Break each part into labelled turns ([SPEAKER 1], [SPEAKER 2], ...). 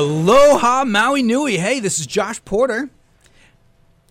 [SPEAKER 1] Aloha Maui Nui. Hey, this is Josh Porter.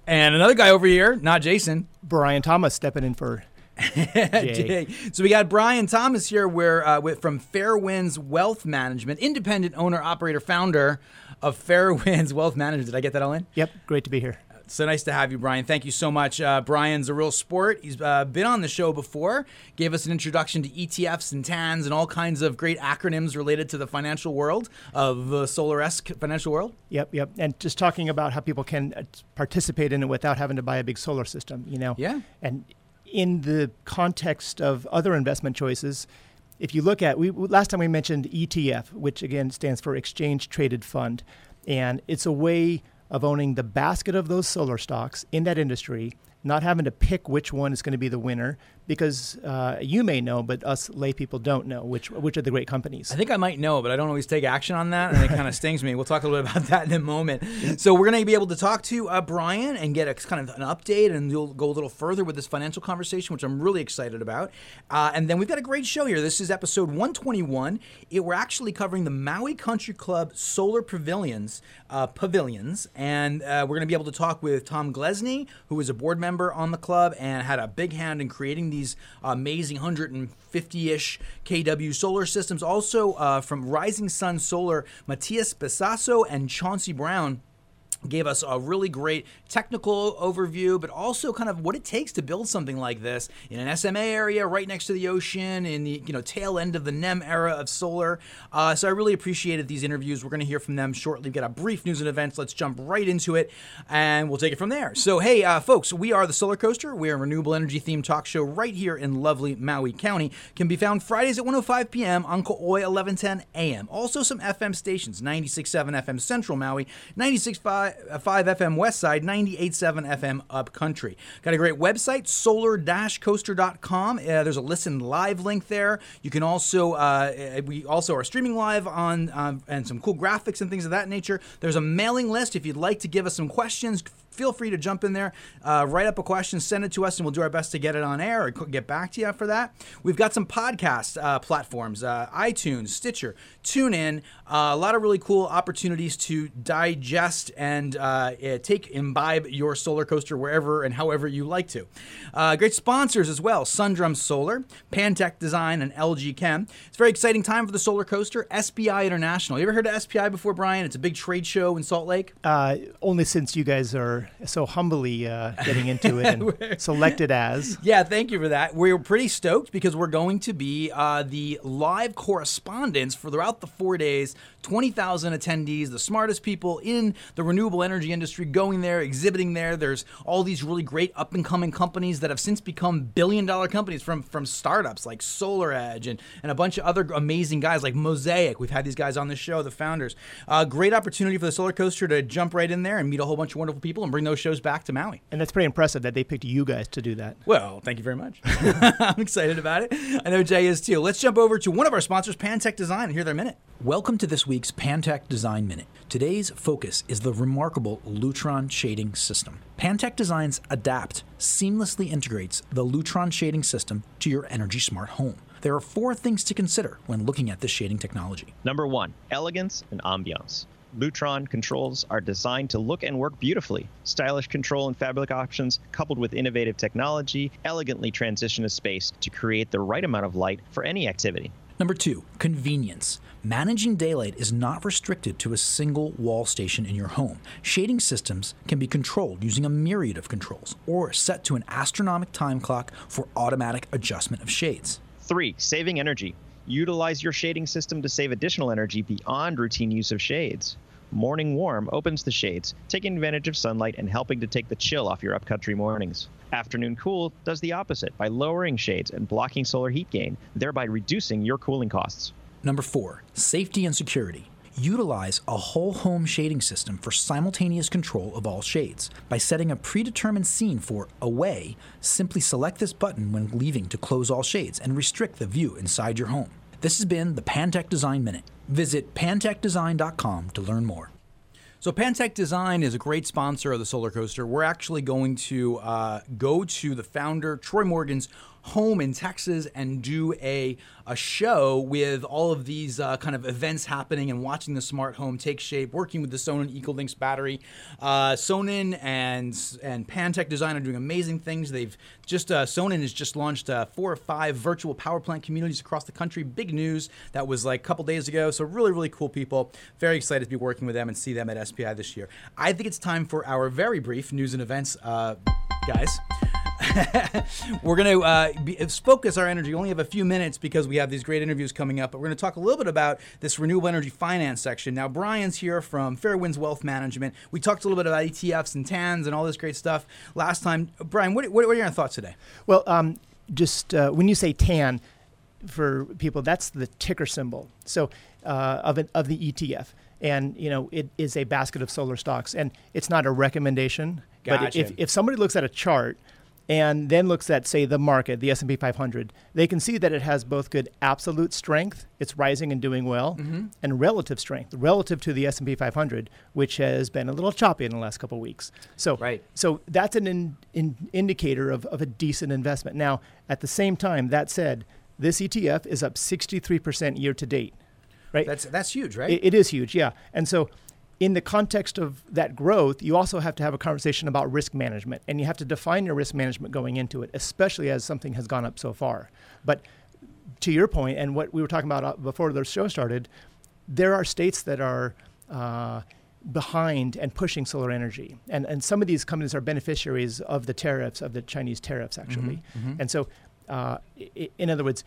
[SPEAKER 1] And another guy over here, not Jason.
[SPEAKER 2] Brian Thomas stepping in for Jay.
[SPEAKER 1] so we got Brian Thomas here where, uh, with, from Fairwinds Wealth Management, independent owner, operator, founder of Fairwinds Wealth Management. Did I get that all in?
[SPEAKER 2] Yep, great to be here.
[SPEAKER 1] So nice to have you, Brian. Thank you so much. Uh, Brian's a real sport. He's uh, been on the show before, gave us an introduction to ETFs and TANs and all kinds of great acronyms related to the financial world of the solar esque financial world.
[SPEAKER 2] Yep, yep. And just talking about how people can uh, participate in it without having to buy a big solar system, you know?
[SPEAKER 1] Yeah.
[SPEAKER 2] And in the context of other investment choices, if you look at we last time we mentioned ETF, which again stands for Exchange Traded Fund, and it's a way of owning the basket of those solar stocks in that industry, not having to pick which one is going to be the winner, because uh, you may know, but us lay people don't know which which are the great companies.
[SPEAKER 1] I think I might know, but I don't always take action on that, and it kind of stings me. We'll talk a little bit about that in a moment. So we're going to be able to talk to uh, Brian and get a kind of an update, and we'll go a little further with this financial conversation, which I'm really excited about. Uh, and then we've got a great show here. This is episode 121. It, we're actually covering the Maui Country Club Solar Pavilions, uh, pavilions, and uh, we're going to be able to talk with Tom Glesne, who is a board member on the club and had a big hand in creating these amazing 150-ish kW solar systems. Also uh, from Rising Sun Solar, Matias Besasso and Chauncey Brown gave us a really great technical overview, but also kind of what it takes to build something like this in an SMA area right next to the ocean in the you know tail end of the NEM era of solar. Uh, so I really appreciated these interviews. We're going to hear from them shortly. We've got a brief news and events. Let's jump right into it, and we'll take it from there. So hey, uh, folks, we are the Solar Coaster. We're a renewable energy themed talk show right here in lovely Maui County. Can be found Fridays at 1:05 p.m. on KAOI 1110 a.m. Also some FM stations: 96.7 FM Central Maui, 96.5 5 FM West Side, 98.7 FM Upcountry. Got a great website, solar-coaster.com. Uh, there's a listen live link there. You can also, uh, we also are streaming live on, um, and some cool graphics and things of that nature. There's a mailing list if you'd like to give us some questions feel free to jump in there, uh, write up a question, send it to us, and we'll do our best to get it on air or get back to you for that. We've got some podcast uh, platforms uh, iTunes, Stitcher, TuneIn, uh, a lot of really cool opportunities to digest and uh, eh, take, imbibe your solar coaster wherever and however you like to. Uh, great sponsors as well Sundrum Solar, Pantech Design, and LG Chem. It's a very exciting time for the solar coaster. SPI International. You ever heard of SPI before, Brian? It's a big trade show in Salt Lake.
[SPEAKER 2] only since you guys are so humbly uh, getting into it and selected as.
[SPEAKER 1] Yeah, thank you for that. We're pretty stoked because we're going to be uh, the live correspondents for throughout the four days. 20,000 attendees, the smartest people in the renewable energy industry going there, exhibiting there. There's all these really great up and coming companies that have since become billion dollar companies from, from startups like Solar Edge and, and a bunch of other amazing guys like Mosaic. We've had these guys on the show, the founders. Uh, great opportunity for the Solar Coaster to jump right in there and meet a whole bunch of wonderful people and bring those shows back to Maui.
[SPEAKER 2] And that's pretty impressive that they picked you guys to do that.
[SPEAKER 1] Well, thank you very much. I'm excited about it. I know Jay is too. Let's jump over to one of our sponsors, Pantech Design, and hear their minute. Welcome to this week's Pantech Design Minute. Today's focus is the remarkable Lutron shading system. Pantech Designs Adapt seamlessly integrates the Lutron shading system to your energy smart home. There are four things to consider when looking at this shading technology.
[SPEAKER 3] Number one, elegance and ambiance. Lutron controls are designed to look and work beautifully. Stylish control and fabric options, coupled with innovative technology, elegantly transition a space to create the right amount of light for any activity.
[SPEAKER 1] Number two, convenience. Managing daylight is not restricted to a single wall station in your home. Shading systems can be controlled using a myriad of controls or set to an astronomical time clock for automatic adjustment of shades.
[SPEAKER 3] Three, saving energy. Utilize your shading system to save additional energy beyond routine use of shades. Morning Warm opens the shades, taking advantage of sunlight and helping to take the chill off your upcountry mornings. Afternoon Cool does the opposite by lowering shades and blocking solar heat gain, thereby reducing your cooling costs.
[SPEAKER 1] Number four, safety and security. Utilize a whole home shading system for simultaneous control of all shades. By setting a predetermined scene for away, simply select this button when leaving to close all shades and restrict the view inside your home. This has been the Pantech Design Minute. Visit pantechdesign.com to learn more. So Pantech Design is a great sponsor of the Solar Coaster. We're actually going to uh, go to the founder, Troy Morgan's home in Texas and do a a show with all of these uh, kind of events happening and watching the smart home take shape, working with the Sonnen ecoLinx battery. Uh, Sonnen and and Pantech Design are doing amazing things. They've just uh, Sonnen has just launched uh, four or five virtual power plant communities across the country. Big news that was like a couple days ago. So really, really cool people. Very excited to be working with them and see them at SPI this year. I think it's time for our very brief news and events, uh, guys. we're going to uh, focus our energy. We only have a few minutes because we have these great interviews coming up, but we're going to talk a little bit about this renewable energy finance section. Now, Brian's here from Fairwinds Wealth Management. We talked a little bit about ETFs and TANs and all this great stuff last time. Brian, what, what are your thoughts today?
[SPEAKER 2] Well, um, just uh, when you say TAN, for people, that's the ticker symbol. So uh, of it, of the ETF, and you know it is a basket of solar stocks, and it's not a recommendation.
[SPEAKER 1] Gotcha.
[SPEAKER 2] But if, if somebody looks at a chart and then looks at say the market the s&p 500 they can see that it has both good absolute strength it's rising and doing well
[SPEAKER 1] Mm-hmm.
[SPEAKER 2] and relative strength relative to the s&p 500 which has been a little choppy in the last couple of weeks so
[SPEAKER 1] Right.
[SPEAKER 2] so that's an in, in indicator of, of a decent investment now at the same time that said this etf is up 63% year to date right
[SPEAKER 1] That's that's huge, right?
[SPEAKER 2] it, it is huge, yeah. And so, in the context of that growth, you also have to have a conversation about risk management, and you have to define your risk management going into it, especially as something has gone up so far. But to your point, and what we were talking about uh, before the show started, there are states that are. Uh, behind and pushing solar energy and and some of these companies are beneficiaries of the tariffs of the chinese tariffs actually and so uh, i- in other words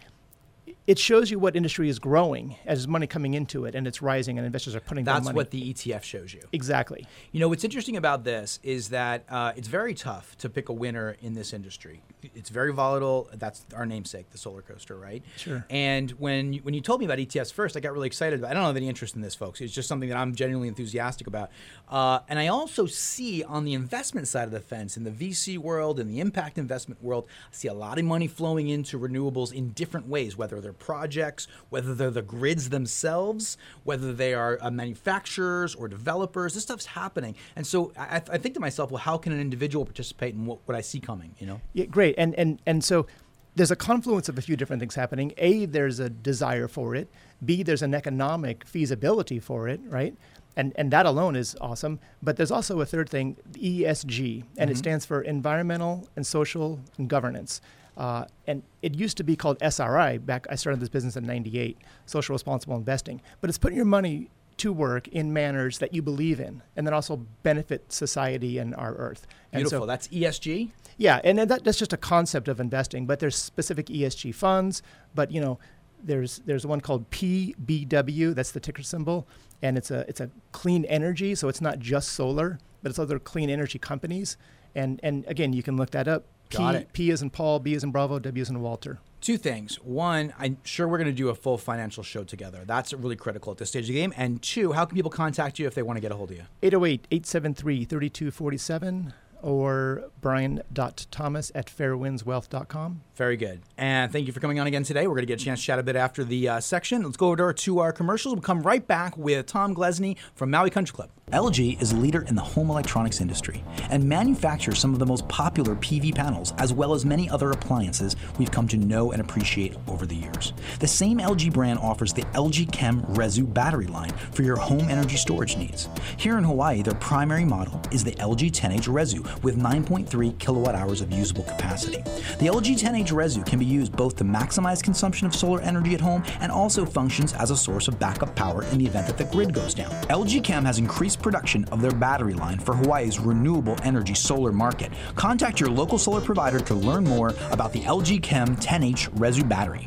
[SPEAKER 2] it shows you what industry is growing as money coming into it and it's rising and investors are putting their
[SPEAKER 1] that's
[SPEAKER 2] money.
[SPEAKER 1] what the ETF shows you.
[SPEAKER 2] exactly.
[SPEAKER 1] You know, what's interesting about this is that uh, it's very tough to pick a winner in this industry. It's very volatile. That's our namesake, the solar coaster, right?
[SPEAKER 2] Sure.
[SPEAKER 1] And when you, when you told me about ETFs first, I got really excited. I don't have any interest in this, folks. It's just something that I'm genuinely enthusiastic about. Uh, and I also see on the investment side of the fence, in the VC world, in the impact investment world, I see a lot of money flowing into renewables in different ways, whether they're projects, whether they're the grids themselves, whether they are uh, manufacturers or developers. This stuff's happening. And so I, I think to myself, well, how can an individual participate in what, what I see coming, you know?
[SPEAKER 2] Yeah, great. And and and so there's a confluence of a few different things happening. A, there's a desire for it. B, there's an economic feasibility for it, right? And and that alone is awesome. But there's also a third thing, ESG, and it stands for environmental and social and governance. Uh, and it used to be called SRI back. I started this business in '98, social responsible investing. But it's putting your money to work in manners that you believe in, and that also benefit society and our Earth. And so-
[SPEAKER 1] Beautiful. That's E ESG.
[SPEAKER 2] yeah, and then that, that's just a concept of investing, but there's specific ESG funds. But you know, there's there's one called PBW. That's the ticker symbol, and it's a it's a clean energy. So it's not just solar, but it's other clean energy companies. And and again, you can look that up. P,
[SPEAKER 1] Got it.
[SPEAKER 2] P is in Paul, B is in Bravo, W is in Walter.
[SPEAKER 1] Two things. One, I'm sure we're going to do a full financial show together. That's really critical at this stage of the game. And two, how can people contact you if they want to get a hold of you?
[SPEAKER 2] 808-873-3247 or brian.thomas at fairwindswealth.com.
[SPEAKER 1] Very good. And thank you for coming on again today. We're going to get a chance to chat a bit after the uh, section. Let's go over to our commercials. We'll come right back with Tom Glesne from Maui Country Club. LG is a leader in the home electronics industry and manufactures some of the most popular PV panels, as well as many other appliances we've come to know and appreciate over the years. The same LG brand offers the LG Chem Resu battery line for your home energy storage needs. Here in Hawaii, their primary model is the LG 10H Resu with 9.3 kilowatt hours of usable capacity. The LG 10H Resu can be used both to maximize consumption of solar energy at home and also functions as a source of backup power in the event that the grid goes down. LG Chem has increased production of their battery line for Hawaii's renewable energy solar market. Contact your local solar provider to learn more about the LG Chem 10H Resu battery.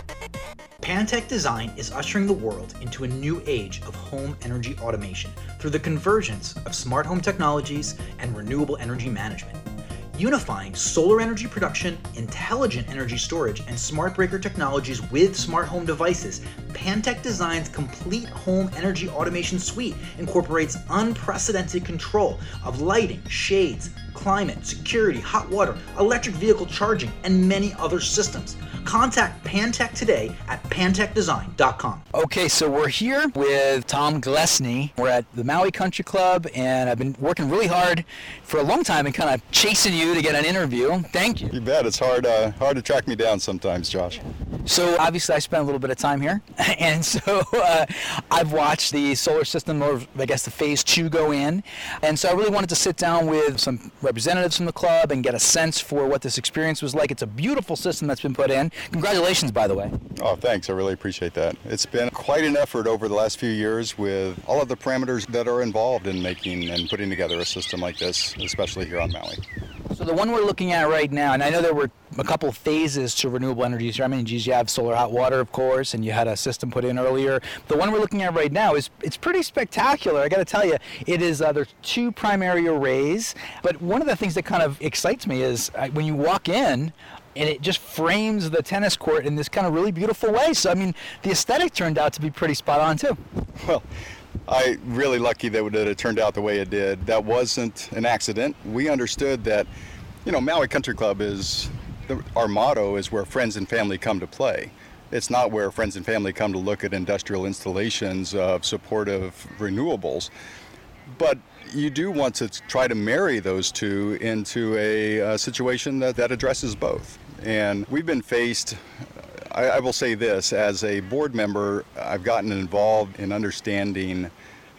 [SPEAKER 1] Pantech Design is ushering the world into a new age of home energy automation through the convergence of smart home technologies and renewable energy management. unifying solar energy production, intelligent energy storage, and smart breaker technologies with smart home devices, Pantech Design's complete home energy automation suite incorporates unprecedented control of lighting, shades, climate, security, hot water, electric vehicle charging, and many other systems. Contact Pantech today at pantechdesign.com. Okay, so we're here with Tom Glesne. We're at the Maui Country Club, and I've been working really hard for a long time and kind of chasing you to get an interview. Thank you.
[SPEAKER 4] You bet. It's hard, uh, hard to track me down sometimes, Josh.
[SPEAKER 1] So obviously, I spent a little bit of time here, and so uh, I've watched the solar system, or I guess the phase two, go in, and so I really wanted to sit down with some representatives from the club and get a sense for what this experience was like. It's a beautiful system that's been put in. Congratulations, by the way.
[SPEAKER 4] Oh, thanks. I really appreciate that. It's been quite an effort over the last few years with all of the parameters that are involved in making and putting together a system like this, especially here on Maui.
[SPEAKER 1] So the one we're looking at right now, and I know there were a couple phases to renewable mean, geez, you have solar hot water, of course, and you had a system put in earlier. The one we're looking at right now is it's pretty spectacular. I got to tell you, it is. Uh, there's two primary arrays, but one of the things that kind of excites me is uh, when you walk in, and it just frames the tennis court in this kind of really beautiful way. So I mean, the aesthetic turned out to be pretty spot on too.
[SPEAKER 4] Well. I really lucky that it turned out the way it did. That wasn't an accident. We understood that, you know, Maui Country Club is the, our motto is where friends and family come to play. It's not where friends and family come to look at industrial installations of supportive renewables. But you do want to try to marry those two into a, a situation that, that addresses both. And we've been faced I, I, will say this as a board member, I've gotten involved in understanding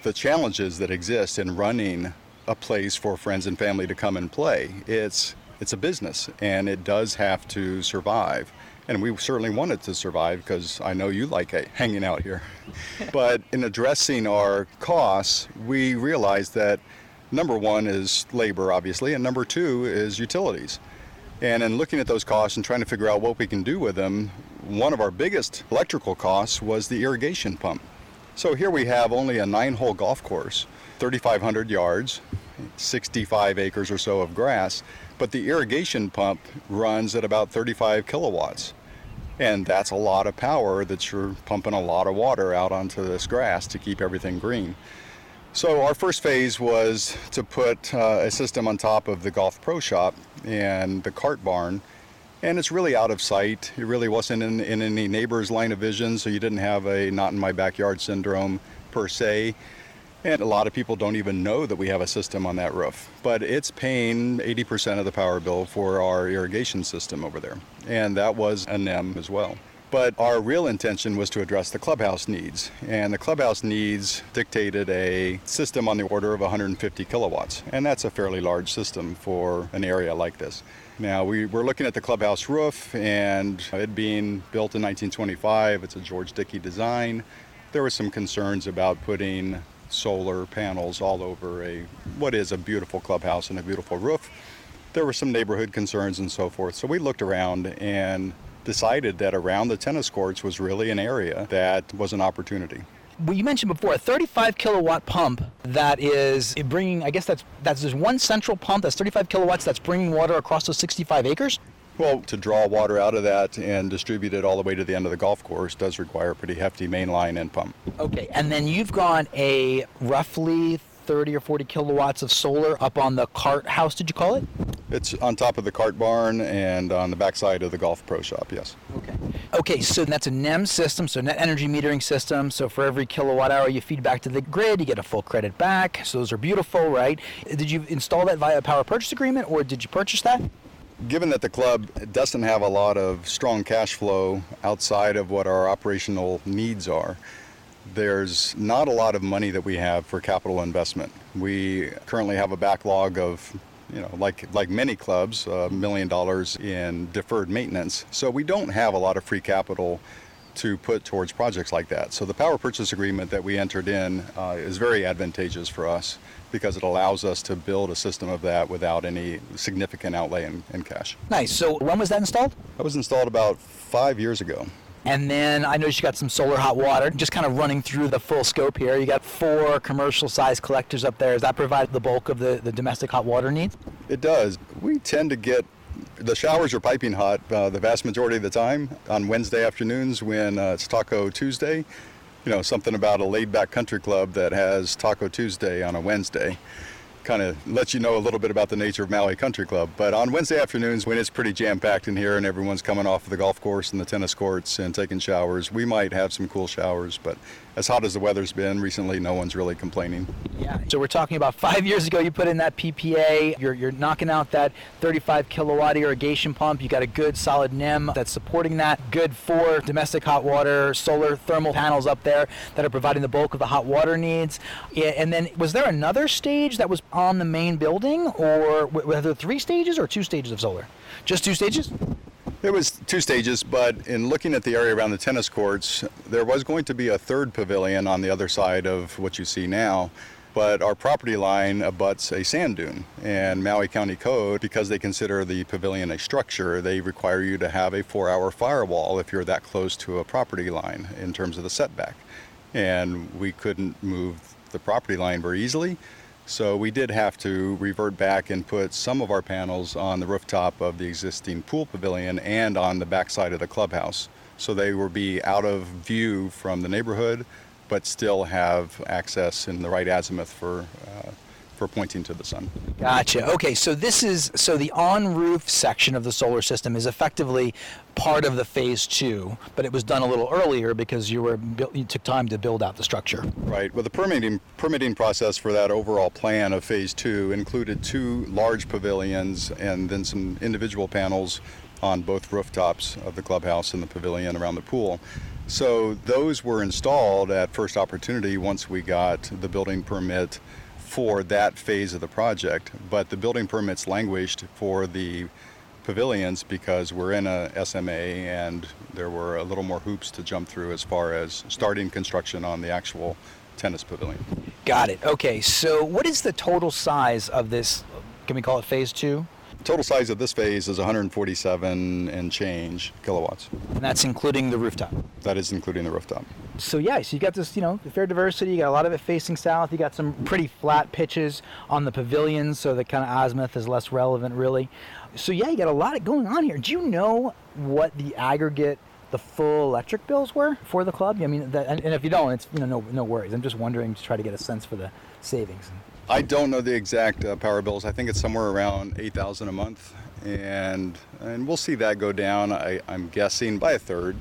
[SPEAKER 4] the challenges that exist in running a place for friends and family to come and play. It's it's a business and it does have to survive. And we certainly wanted to survive because I know you like eh, hanging out here. but in addressing our costs, we realized that number one is labor, obviously, and number two is utilities. And in looking at those costs and trying to figure out what we can do with them, one of our biggest electrical costs was the irrigation pump. So here we have only a nine hole golf course, 3,500 yards, 65 acres or so of grass, but the irrigation pump runs at about 35 kilowatts. And that's a lot of power that you're pumping a lot of water out onto this grass to keep everything green. So our first phase was to put uh, a system on top of the Golf Pro Shop and the cart barn. And it's really out of sight. It really wasn't in, in any neighbor's line of vision, so you didn't have a not in my backyard syndrome per se. And a lot of people don't even know that we have a system on that roof. But it's paying 80% of the power bill for our irrigation system over there. And that was a NEM as well. But our real intention was to address the clubhouse needs. And the clubhouse needs dictated a system on the order of 150 kilowatts. And that's a fairly large system for an area like this. Now, we were looking at the clubhouse roof, and it being built in 1925, it's a George Dickey design. There were some concerns about putting solar panels all over a what is a beautiful clubhouse and a beautiful roof. There were some neighborhood concerns and so forth. So we looked around and decided that around the tennis courts was really an area that was an opportunity.
[SPEAKER 1] Well, you mentioned before a 35 kilowatt pump that is bringing. I guess that's that's just one central pump that's 35 kilowatts that's bringing water across those 65 acres.
[SPEAKER 4] Well, to draw water out of that and distribute it all the way to the end of the golf course does require a pretty hefty main line and pump.
[SPEAKER 1] Okay, and then you've got a roughly 30 or 40 kilowatts of solar up on the cart house, did you call it?
[SPEAKER 4] It's on top of the cart barn and on the backside of the golf pro shop, yes.
[SPEAKER 1] Okay. Okay, so that's a NEM system, so net energy metering system. So for every kilowatt hour you feed back to the grid, you get a full credit back. So those are beautiful, right? Did you install that via a power purchase agreement or did you purchase that?
[SPEAKER 4] Given that the club doesn't have a lot of strong cash flow outside of what our operational needs are, there's not a lot of money that we have for capital investment. We currently have a backlog of you know, like like many clubs, a million dollars in deferred maintenance. So we don't have a lot of free capital to put towards projects like that. So the power purchase agreement that we entered in uh, is very advantageous for us because it allows us to build a system of that without any significant outlay in, in cash.
[SPEAKER 1] Nice. So when was that installed?
[SPEAKER 4] That was installed about five years ago.
[SPEAKER 1] And then I noticed you got some solar hot water. Just kind of running through the full scope here. You got four commercial sized collectors up there. Does that provide the bulk of the, the domestic hot water needs?
[SPEAKER 4] It does. We tend to get the showers are piping hot uh, the vast majority of the time on Wednesday afternoons when uh, it's Taco Tuesday. You know, something about a laid back country club that has Taco Tuesday on a Wednesday kind of lets you know a little bit about the nature of Maui Country Club. But on Wednesday afternoons, when it's pretty jam packed in here and everyone's coming off of the golf course and the tennis courts and taking showers, we might have some cool showers. But as hot as the weather's been recently, no one's really complaining.
[SPEAKER 1] Yeah. So we're talking about five years ago. You put in that PPA. You're, you're knocking out that 35 kilowatt irrigation pump. You got a good solid NEM that's supporting that. Good four domestic hot water solar thermal panels up there that are providing the bulk of the hot water needs. And then was there another stage that was on the main building, or were there three stages or two stages of solar? Just two stages?
[SPEAKER 4] It was two stages, but in looking at the area around the tennis courts, there was going to be a third pavilion on the other side of what you see now. But our property line abuts a sand dune, and Maui County Code, because they consider the pavilion a structure, they require you to have a four hour firewall if you're that close to a property line in terms of the setback. And we couldn't move the property line very easily. So we did have to revert back and put some of our panels on the rooftop of the existing pool pavilion and on the backside of the clubhouse. So they will be out of view from the neighborhood, but still have access in the right azimuth for uh, for pointing to the sun.
[SPEAKER 1] Gotcha. Okay, so this is so the on-roof section of the solar system is effectively part of the phase two, but it was done a little earlier because you were you took time to build out the structure.
[SPEAKER 4] Right. Well, the permitting permitting process for that overall plan of phase two included two large pavilions and then some individual panels on both rooftops of the clubhouse and the pavilion around the pool. So those were installed at first opportunity once we got the building permit for that phase of the project, but the building permits languished for the pavilions because we're in a SMA and there were a little more hoops to jump through as far as starting construction on the actual tennis pavilion.
[SPEAKER 1] Got it. Okay, so what is the total size of this? Can we call it phase two?
[SPEAKER 4] Total size of this phase is 147 and change kilowatts.
[SPEAKER 1] And that's including the rooftop.
[SPEAKER 4] That is including the rooftop.
[SPEAKER 1] So yeah, so you got this, you know, fair diversity. You got a lot of it facing south. You got some pretty flat pitches on the pavilions, so the kind of azimuth is less relevant, really. So yeah, you got a lot going on here. Do you know what the aggregate the full electric bills were for the club? I mean, that, and, and, if you don't, it's you know no no worries. I'm just wondering to try to get a sense for the savings.
[SPEAKER 4] I don't know the exact uh, power bills. I think it's somewhere around 8,000 a month, and and we'll see that go down. I, I'm guessing by a third.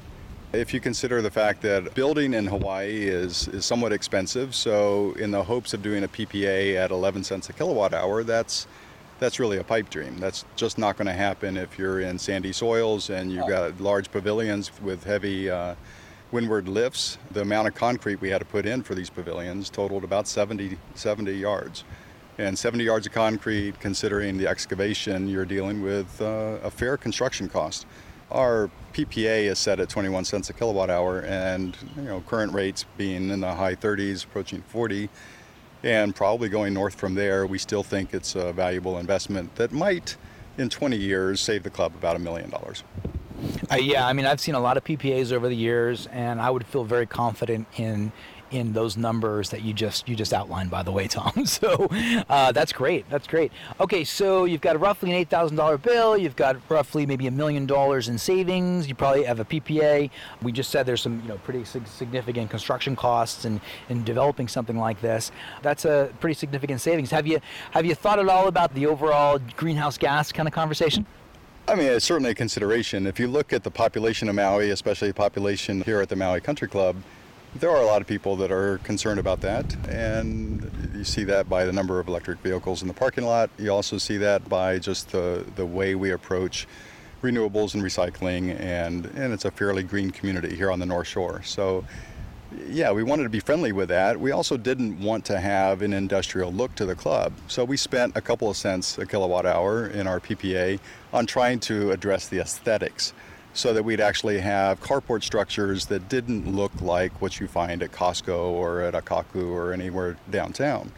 [SPEAKER 4] If you consider the fact that building in Hawaii is, is somewhat expensive, so in the hopes of doing a PPA at 11 cents a kilowatt hour, that's that's really a pipe dream. That's just not going to happen if you're in sandy soils and you've got large pavilions with heavy uh, windward lifts, the amount of concrete we had to put in for these pavilions totaled about 70, 70 yards. And 70 yards of concrete, considering the excavation, you're dealing with uh, a fair construction cost. Our PPA is set at 21 cents a kilowatt hour, and you know current rates being in the high 30s, approaching 40, and probably going north from there. We still think it's a valuable investment that might, in 20 years, save the club about a million dollars.
[SPEAKER 1] Uh, yeah, I mean, I've seen a lot of PPAs over the years, and I would feel very confident in in those numbers that you just you just outlined by the way tom. So uh, that's great. That's great. Okay so you've got roughly an $8000 bill. You've got roughly maybe a million dollars in savings. You probably have a ppa we just said there's some you know pretty significant construction costs in, in developing something like this. That's a pretty significant savings. Have you have you thought at all about the overall greenhouse gas kind of conversation?
[SPEAKER 4] I mean, it's certainly a consideration. If you look at the population of Maui, especially the population here at the Maui Country Club, there are a lot of people that are concerned about that, and you see that by the number of electric vehicles in the parking lot. You also see that by just the, the way we approach renewables and recycling, and, and it's a fairly green community here on the North Shore. So yeah, we wanted to be friendly with that. We also didn't want to have an industrial look to the club. So we spent a couple of cents a kilowatt hour in our PPA on trying to address the aesthetics so that we'd actually have carport structures that didn't look like what you find at Costco or at Akaku or anywhere downtown.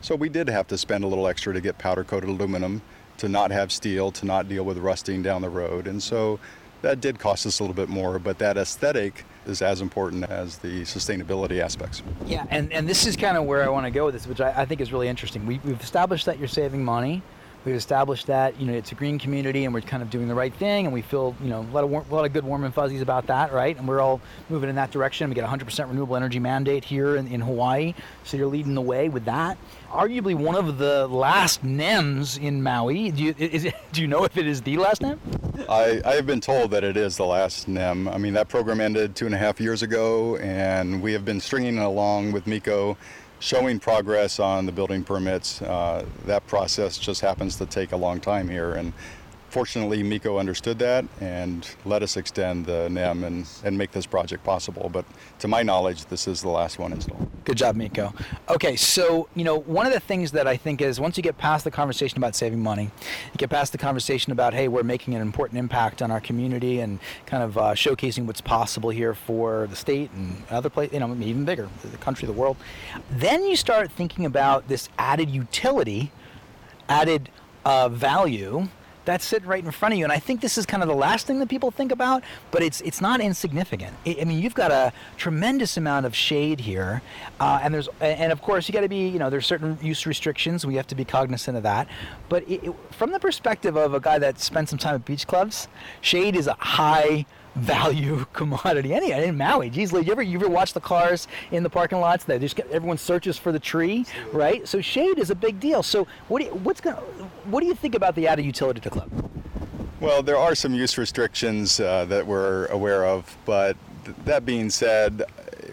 [SPEAKER 4] So we did have to spend a little extra to get powder coated aluminum, to not have steel, to not deal with rusting down the road. And so that did cost us a little bit more, but that aesthetic is as important as the sustainability aspects.
[SPEAKER 1] Yeah, and, and this is kind of where I want to go with this, which I, I think is really interesting. We, we've established that you're saving money. We've established that you know it's a green community and we're kind of doing the right thing, and we feel you know a lot of a lot of good warm and fuzzies about that, right? And we're all moving in that direction. We get a 100% renewable energy mandate here in, in Hawaii, so you're leading the way with that. Arguably one of the last NEMs in Maui. Do you it, do you know if it is the last NEM?
[SPEAKER 4] I, I have been told that it is the last NEM. I mean, that program ended two and a half years ago, and we have been stringing along with MECO showing progress on the building permits. Uh, that process just happens to take a long time here, and fortunately, MECO understood that and let us extend the NEM and, and make this project possible. But to my knowledge, this is the last one installed.
[SPEAKER 1] Good job, MECO. Okay, so you know one of the things that I think is once you get past the conversation about saving money, you get past the conversation about hey, we're making an important impact on our community and kind of uh, showcasing what's possible here for the state and other places, you know, even bigger, the country, the world. Then you start thinking about this added utility, added uh, value that's sitting right in front of you. And I think this is kind of the last thing that people think about, but it's it's not insignificant. I mean, you've got a tremendous amount of shade here, uh, and there's and of course you got to be you know there's certain use restrictions. We have to be cognizant of that. But it, it, from the perspective of a guy that spent some time at beach clubs, shade is a high value commodity. Any in Maui, geez, you ever you ever watch the cars in the parking lots? That just get, everyone searches for the tree, right? So shade is a big deal. So what do you, what's going what do you think about the added utility to the club?
[SPEAKER 4] Well, there are some use restrictions uh, that we're aware of, but th- that being said,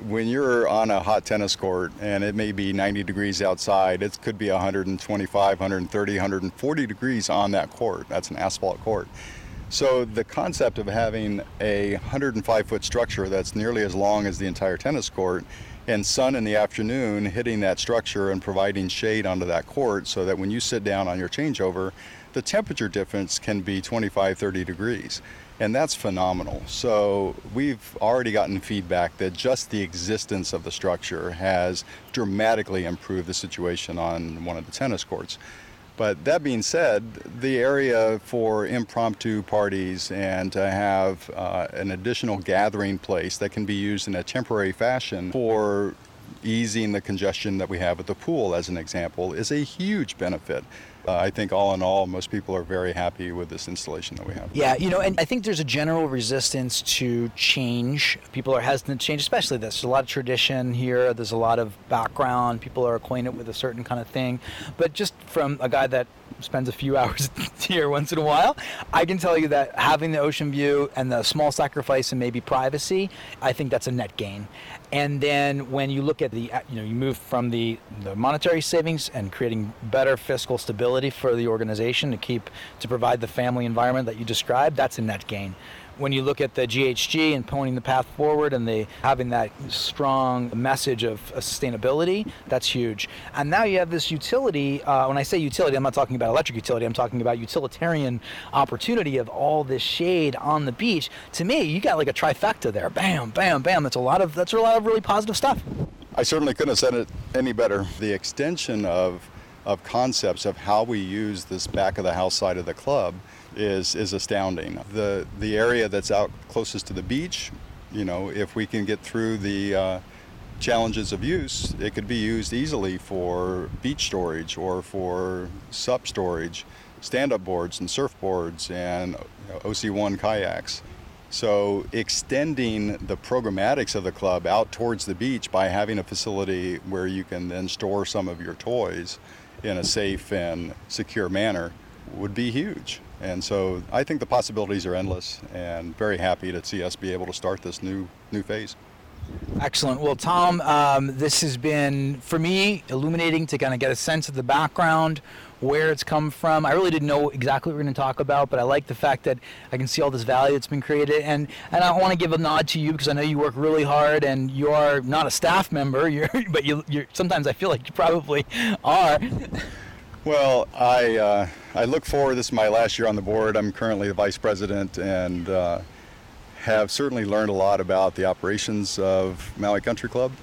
[SPEAKER 4] when you're on a hot tennis court and it may be 90 degrees outside, it could be 125, 130, 140 degrees on that court. That's an asphalt court. So the concept of having a 105 foot structure that's nearly as long as the entire tennis court and sun in the afternoon hitting that structure and providing shade onto that court so that when you sit down on your changeover, the temperature difference can be 25, 30 degrees. And that's phenomenal. So we've already gotten feedback that just the existence of the structure has dramatically improved the situation on one of the tennis courts. But that being said, the area for impromptu parties and to have uh, an additional gathering place that can be used in a temporary fashion for easing the congestion that we have at the pool, as an example, is a huge benefit. Uh, I think all in all, most people are very happy with this installation that we have.
[SPEAKER 1] Yeah, you know, and I think there's a general resistance to change. People are hesitant to change, especially this. There's a lot of tradition here. There's a lot of background. People are acquainted with a certain kind of thing. But just from a guy that spends a few hours here once in a while, I can tell you that having the ocean view and the small sacrifice and maybe privacy, I think that's a net gain. And then when you look at the, uh, you know, you move from the, the monetary savings and creating better fiscal stability for the organization to keep, to provide the family environment that you described, that's a net gain when you look at the GHG and pointing the path forward and the having that strong message of sustainability, that's huge. And now you have this utility. Uh, when I say utility, I'm not talking about electric utility. I'm talking about utilitarian opportunity of all this shade on the beach. To me, you got like a trifecta there. Bam, bam, bam. That's a lot of that's a lot of really positive stuff.
[SPEAKER 4] I certainly couldn't have said it any better. The extension of of concepts of how we use this back of the house side of the club is is astounding. The the area that's out closest to the beach, you know, if we can get through the uh, challenges of use, it could be used easily for beach storage or for sup storage, stand-up boards and surfboards and OC1 kayaks. So extending the programmatics of the club out towards the beach by having a facility where you can then store some of your toys in a safe and secure manner would be huge. And so I think the possibilities are endless and very happy to see us be able to start this new new phase.
[SPEAKER 1] Excellent. Well, Tom, um, this has been, for me, illuminating to kind of get a sense of the background, where it's come from. I really didn't know exactly what we are going to talk about, but I like the fact that I can see all this value that's been created. And, and I want to give a nod to you because I know you work really hard and you are not a staff member, you're, but you, you're, sometimes I feel like you probably are.
[SPEAKER 4] Well, I, uh, I look forward. This is my last year on the board. I'm currently the vice president and uh, have certainly learned a lot about the operations of Maui Country Club.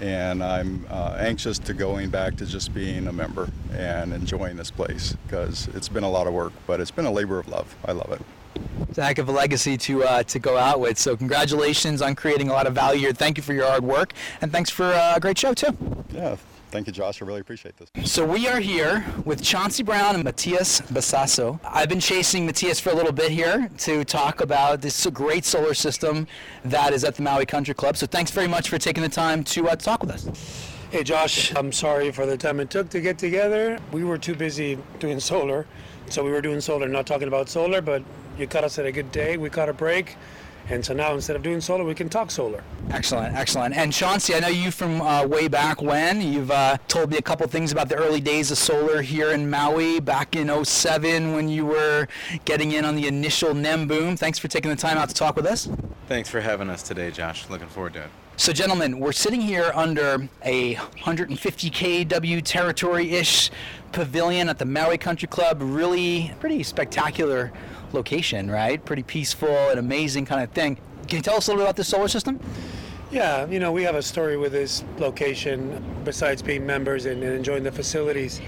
[SPEAKER 4] And I'm uh, anxious to going back to just being a member and enjoying this place because it's been a lot of work, but it's been a labor of love. I love it.
[SPEAKER 1] It's a heck of a legacy to uh, to go out with. So congratulations on creating a lot of value here. Thank you for your hard work, and thanks for uh, a great show too.
[SPEAKER 4] Yeah, thank you, Josh. I really appreciate this.
[SPEAKER 1] So we are here with Chauncey Brown and Matias Besasso. I've been chasing Matias for a little bit here to talk about this great solar system that is at the Maui Country Club. So thanks very much for taking the time to uh, talk with us.
[SPEAKER 5] Hey Josh, I'm sorry for the time it took to get together. We were too busy doing solar, so we were doing solar, not talking about solar, but you caught us at a good day. We caught a break. And so now instead of doing solar, we can talk solar.
[SPEAKER 1] Excellent, excellent. And Chauncey, I know you from uh, way back when. You've uh, told me a couple things about the early days of solar here in Maui back in 07 when you were getting in on the initial NEM boom. Thanks for taking the time out to talk with us.
[SPEAKER 6] Thanks for having us today, Josh. Looking forward to it.
[SPEAKER 1] So, gentlemen, we're sitting here under a 150 kW territory-ish pavilion at the Maui Country Club. Really, pretty spectacular location, right? Pretty peaceful and amazing kind of thing. Can you tell us a little bit about the solar system?
[SPEAKER 5] Yeah, you know, we have a story with this location besides being members and, and enjoying the facilities.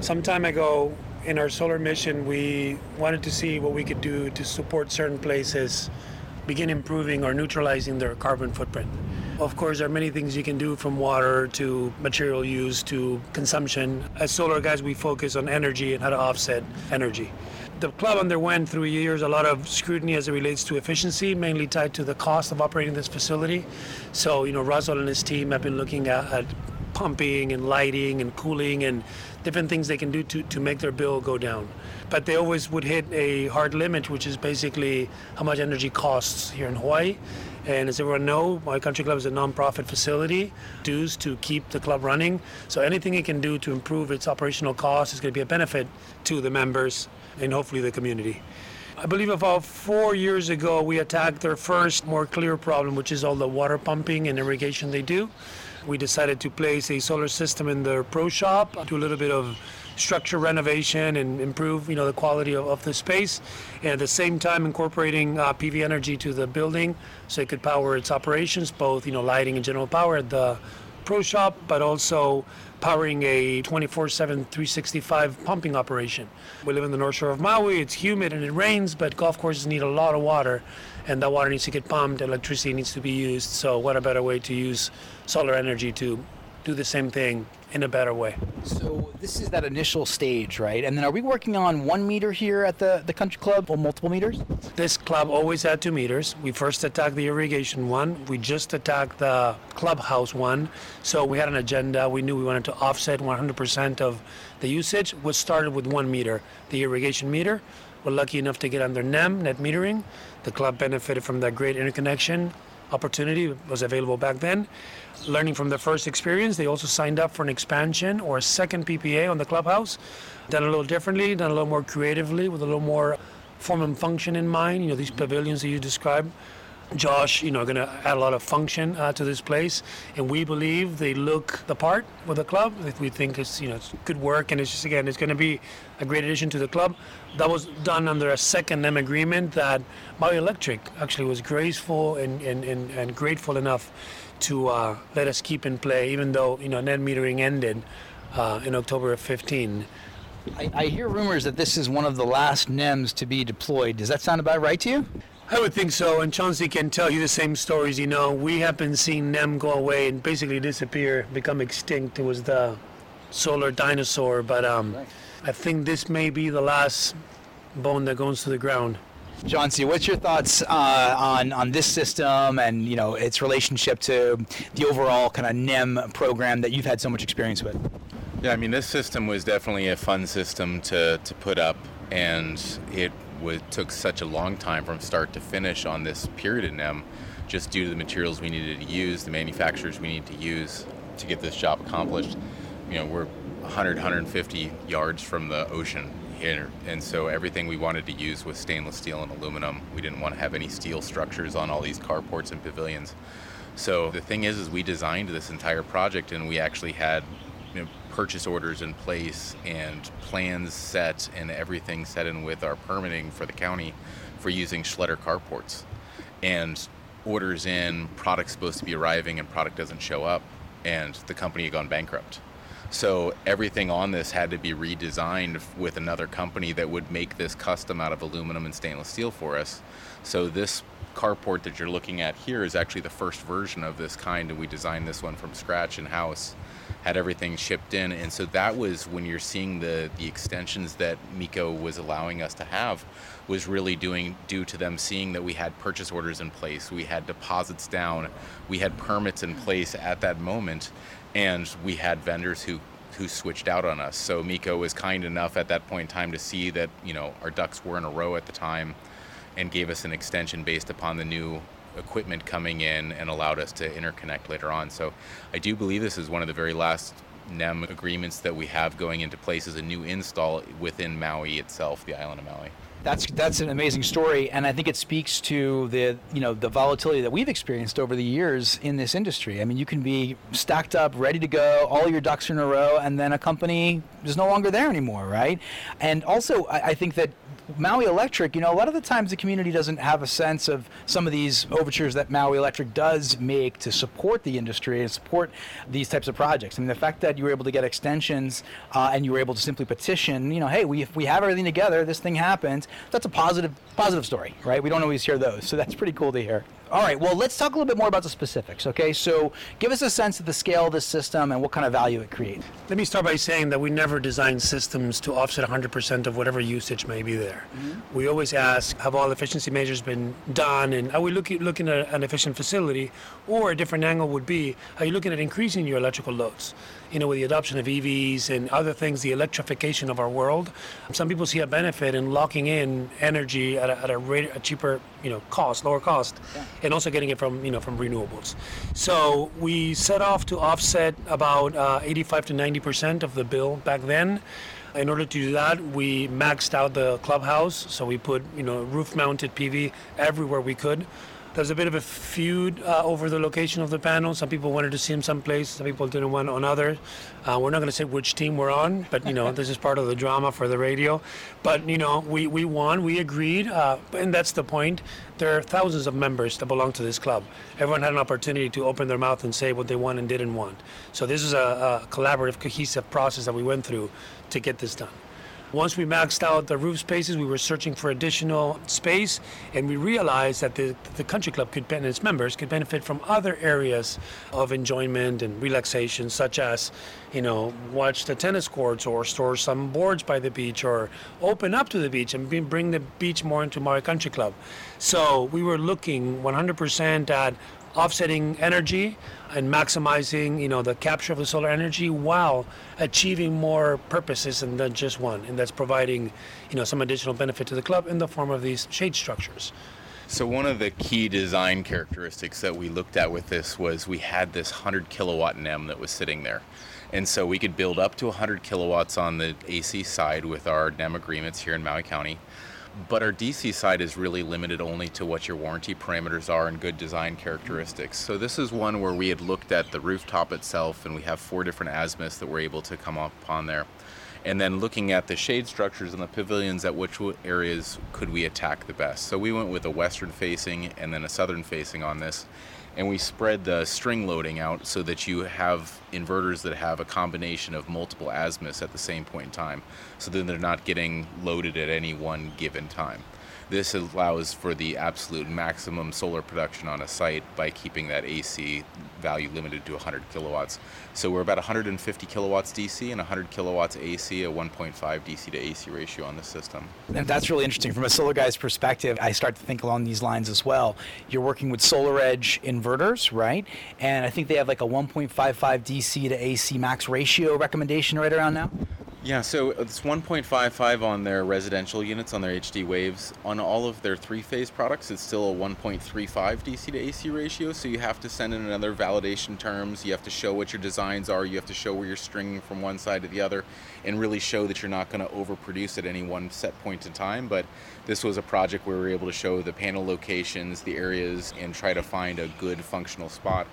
[SPEAKER 5] Some time ago, in our solar mission, we wanted to see what we could do to support certain places begin improving or neutralizing their carbon footprint. Of course, there are many things you can do from water to material use to consumption. As solar guys, we focus on energy and how to offset energy. The club underwent through years a lot of scrutiny as it relates to efficiency, mainly tied to the cost of operating this facility. So, you know, Russell and his team have been looking at, at pumping and lighting and cooling and different things they can do to, to make their bill go down. But they always would hit a hard limit, which is basically how much energy costs here in Hawaii. And as everyone know, Maui Country Club is a nonprofit facility, dues to keep the club running. So anything it can do to improve its operational costs is going to be a benefit to the members and hopefully the community. I believe about four years ago, we attacked their first more clear problem, which is all the water pumping and irrigation they do. We decided to place a solar system in their pro shop, do a little bit of structure renovation and improve, you know, the quality of, of the space, and at the same time incorporating uh, PV energy to the building so it could power its operations, both you know lighting and general power at the pro shop, but also powering a 24/7 365 pumping operation. We live in the north shore of Maui. It's humid and it rains, but golf courses need a lot of water, and that water needs to get pumped. Electricity needs to be used. So, what a better way to use solar energy to do the same thing in a better way.
[SPEAKER 1] So this is that initial stage, right? And then are we working on one meter here at the, the country club or multiple meters?
[SPEAKER 5] This club always had two meters. We first attacked the irrigation one. We just attacked the clubhouse one. So we had an agenda. We knew we wanted to offset 100% of the usage. We started with one meter, the irrigation meter. We're lucky enough to get under NEM, net metering. The club benefited from that great interconnection opportunity was available back then. Learning from their first experience, they also signed up for an expansion or a second PPA on the clubhouse, done a little differently, done a little more creatively, with a little more form and function in mind. You know, these pavilions that you described. Josh, you know, going to add a lot of function uh, to this place, and we believe they look the part with the club. We think it's you know it's good work, and it's just again it's going to be a great addition to the club. That was done under a second NEM agreement that Maui Electric actually was graceful and and, and, and grateful enough to uh, let us keep in play, even though you know net metering ended uh, in October of 15.
[SPEAKER 1] I, I hear rumors that this is one of the last NEMs to be deployed. Does that sound about right to you?
[SPEAKER 5] I would think so, and Chauncey can tell you the same stories. You know, we have been seeing NEM go away and basically disappear, become extinct. It was the solar dinosaur, but um, I think this may be the last bone that goes to the ground.
[SPEAKER 1] Chauncey, what's your thoughts uh, on on this system and you know its relationship to the overall kind of NEM program that you've had so much experience with?
[SPEAKER 6] Yeah, I mean, this system was definitely a fun system to, to put up, and it took such a long time from start to finish on this period in NEM, just due to the materials we needed to use, the manufacturers we need to use to get this job accomplished. You know, we're 100, 150 yards from the ocean here, and so everything we wanted to use was stainless steel and aluminum. We didn't want to have any steel structures on all these carports and pavilions. So the thing is, is we designed this entire project, and we actually had you know, purchase orders in place and plans set and everything set in with our permitting for the county for using Schletter carports. And orders in, product's supposed to be arriving, and product doesn't show up, and the company had gone bankrupt. So everything on this had to be redesigned with another company that would make this custom out of aluminum and stainless steel for us. So this carport that you're looking at here is actually the first version of this kind, and we designed this one from scratch in house. Had everything shipped in, and so that was when you're seeing the the extensions that MECO was allowing us to have, was really doing due to them seeing that we had purchase orders in place, we had deposits down, we had permits in place at that moment, and we had vendors who who switched out on us. So MECO was kind enough at that point in time to see that you know our ducks were in a row at the time, and gave us an extension based upon the new equipment coming in and allowed us to interconnect later on. So I do believe this is one of the very last NEM agreements that we have going into place as a new install within Maui itself, the island of Maui.
[SPEAKER 1] That's that's an amazing story, and I think it speaks to the you know the volatility that we've experienced over the years in this industry. I mean, you can be stacked up, ready to go, all your ducks in a row, and then a company is no longer there anymore, right? And also, I, I think that Maui Electric, you know, a lot of the times the community doesn't have a sense of some of these overtures that Maui Electric does make to support the industry and support these types of projects. I mean, the fact that you were able to get extensions uh, and you were able to simply petition, you know, hey, we, if we have everything together, this thing happens. that's a positive positive story, right? We don't always hear those, so that's pretty cool to hear. All right, well, let's talk a little bit more about the specifics, okay? So give us a sense of the scale of this system and what kind of value it creates.
[SPEAKER 5] Let me start by saying that we never design systems to offset 100% of whatever usage may be there. Mm-hmm. We always ask, have all efficiency measures been done? And are we looking, looking at an efficient facility? Or a different angle would be, are you looking at increasing your electrical loads? You know, with the adoption of EVs and other things, the electrification of our world, some people see a benefit in locking in energy at a, at a, rate, a cheaper, you know, cost, lower cost, yeah. and also getting it from, you know, from renewables. So we set off to offset about uh, 85 to 90 percent of the bill back then. In order to do that, we maxed out the clubhouse, so we put, you know, roof-mounted PV everywhere we could. There's a bit of a feud uh, over the location of the panel. Some people wanted to see him someplace, some people didn't want on other. Uh, we're not going to say which team we're on, but you know this is part of the drama for the radio. But you know we, we won, we agreed, uh, and that's the point. There are thousands of members that belong to this club. Everyone had an opportunity to open their mouth and say what they want and didn't want. So this is a, a collaborative, cohesive process that we went through to get this done. Once we maxed out the roof spaces, we were searching for additional space, and we realized that the, the country club could and its members could benefit from other areas of enjoyment and relaxation, such as, you know, watch the tennis courts or store some boards by the beach or open up to the beach and bring the beach more into Maui Country Club. So we were looking 100% at offsetting energy and maximizing you know the capture of the solar energy while achieving more purposes than just one. And that's providing you know some additional benefit to the club in the form of these shade structures.
[SPEAKER 6] So one of the key design characteristics that we looked at with this was we had this 100 kilowatt NEM that was sitting there. And so we could build up to 100 kilowatts on the AC side with our NEM agreements here in Maui County but our DC side is really limited only to what your warranty parameters are and good design characteristics. So this is one where we had looked at the rooftop itself and we have four different azimuths that we're able to come up on there. And then looking at the shade structures and the pavilions at which areas could we attack the best. So we went with a western facing and then a southern facing on this and we spread the string loading out so that you have inverters that have a combination of multiple azimuths at the same point in time so then they're not getting loaded at any one given time. This allows for the absolute maximum solar production on a site by keeping that AC value limited to 100 kilowatts. So we're about 150 kilowatts DC and 100 kilowatts AC, a 1.5 DC to AC ratio on the system.
[SPEAKER 1] And that's really interesting. From a solar guy's perspective, I start to think along these lines as well. You're working with SolarEdge inverters, right? And I think they have like a 1.55 DC to AC max ratio recommendation right around now.
[SPEAKER 6] Yeah, so uh, it's 1.55 on their residential units on their HD waves. On all of their three-phase products, it's still a 1.35 DC to AC ratio. So you have to send in another validation terms. You have to show what your designs are. You have to show where you're stringing from one side to the other, and really show that you're not going to overproduce at any one set point in time. But this was a project where we were able to show the panel locations, the areas, and try to find a good functional spot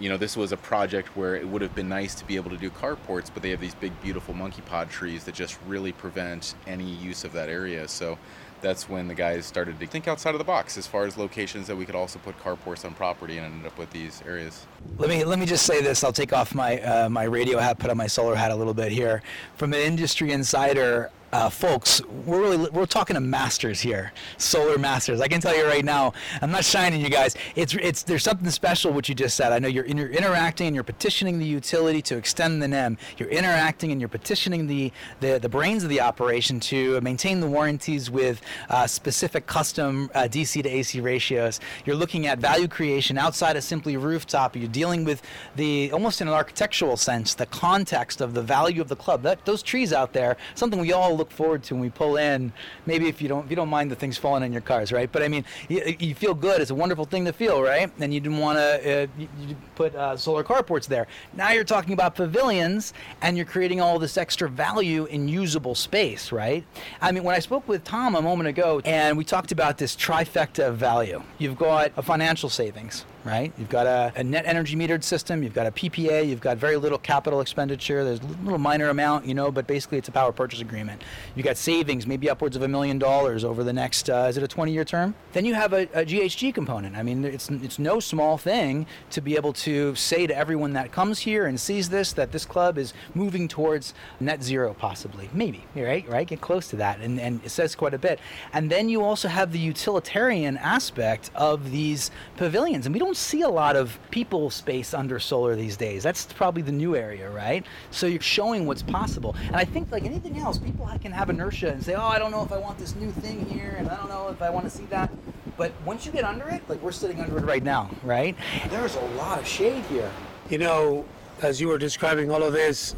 [SPEAKER 6] you know, this was a project where it would have been nice to be able to do carports, but they have these big, beautiful monkey pod trees that just really prevent any use of that area. So that's when the guys started to think outside of the box as far as locations that we could also put carports on property and ended up with these areas.
[SPEAKER 1] Let me let me just say this. I'll take off my uh, my radio hat, put on my solar hat a little bit here. From an industry insider, uh, folks, we're really we're talking to masters here, solar masters. I can tell you right now, I'm not shining you guys. It's it's there's something special what you just said. I know you're, you're interacting and you're petitioning the utility to extend the NEM. You're interacting and you're petitioning the the, the brains of the operation to maintain the warranties with uh, specific custom uh, DC to AC ratios. You're looking at value creation outside of simply rooftop. You're dealing with the almost in an architectural sense the context of the value of the club. That those trees out there, something we all look forward to when we pull in. Maybe if you don't if you don't mind the things falling in your cars, right? But I mean, you, you feel good. It's a wonderful thing to feel, right? And you didn't want to uh, you, you put uh, solar carports there. Now you're talking about pavilions, and you're creating all this extra value in usable space, right? I mean, when I spoke with Tom a moment ago, and we talked about this trifecta of value. You've got a financial savings, right? You've got a, a, net energy metered system, you've got a PPA, you've got very little capital expenditure. There's a little minor amount, you know, but basically it's a power purchase agreement. You've got savings, maybe upwards of a million dollars over the next, uh, is it a 20 year term? Then you have a, a, GHG component. I mean, it's, it's no small thing to be able to say to everyone that comes here and sees this that this club is moving towards net zero, possibly. Maybe, right? Right? Get close to that. And, and it says quite a bit. And then you also have the utilitarian aspect of these pavilions. And we don't see a lot of people space under solar these days. That's probably the new area, right? So you're showing what's possible. And I think, like anything else, people can have inertia and say, oh, I don't know if I want this new thing here, and I don't know if I want to see that. But once you get under it, like we're sitting under it right now, right? There's a lot of shade here.
[SPEAKER 5] You know, as you were describing all of this,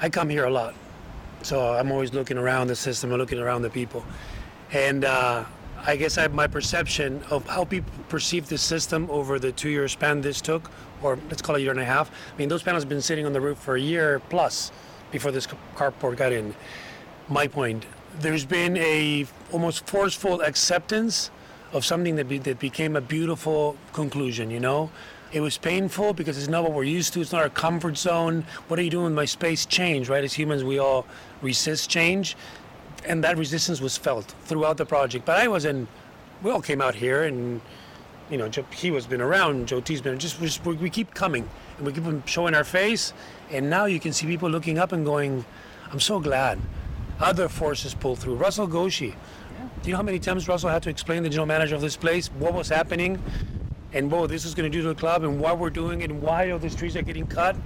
[SPEAKER 5] I come here a lot. So I'm always looking around the system and looking around the people. And uh, I guess I have my perception of how people perceive the system over the two year span this took, or let's call it a year and a half. I mean, those panels have been sitting on the roof for a year plus before this carport got in. My point, there's been a almost forceful acceptance of something that, be, that became a beautiful conclusion, you know? It was painful because it's not what we're used to. It's not our comfort zone. What are you doing with my space? Change, right? As humans, we all resist change and that resistance was felt throughout the project. But I was in, We all came out here, and you know, he was been around. Joe T's been just, just we keep coming, and we keep showing our face, and now you can see people looking up and going, "I'm so glad." Other forces pull through. Russell Goshi. Do you know how many times Russell had to explain to the general manager of this place what was happening, and what this is going to do to the club, and why we're doing it, and why all these trees are getting cut,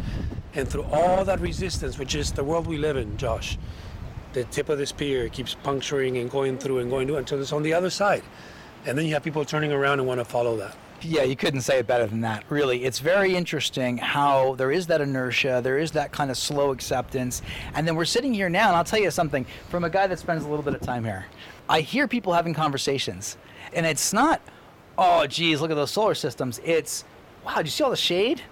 [SPEAKER 5] and through all that resistance, which is the world we live in, Josh the tip of the spear keeps puncturing and going through and going through until it's on the other side. And then you have people turning around and want to follow that.
[SPEAKER 1] Yeah, you couldn't say it better than that. Really, it's very interesting how there is that inertia, there is that kind of slow acceptance, and then we're sitting here now, and I'll tell you something from a guy that spends a little bit of time here. I hear people having conversations, and it's not, oh, geez, look at those solar systems. It's, wow, do you see all the shade?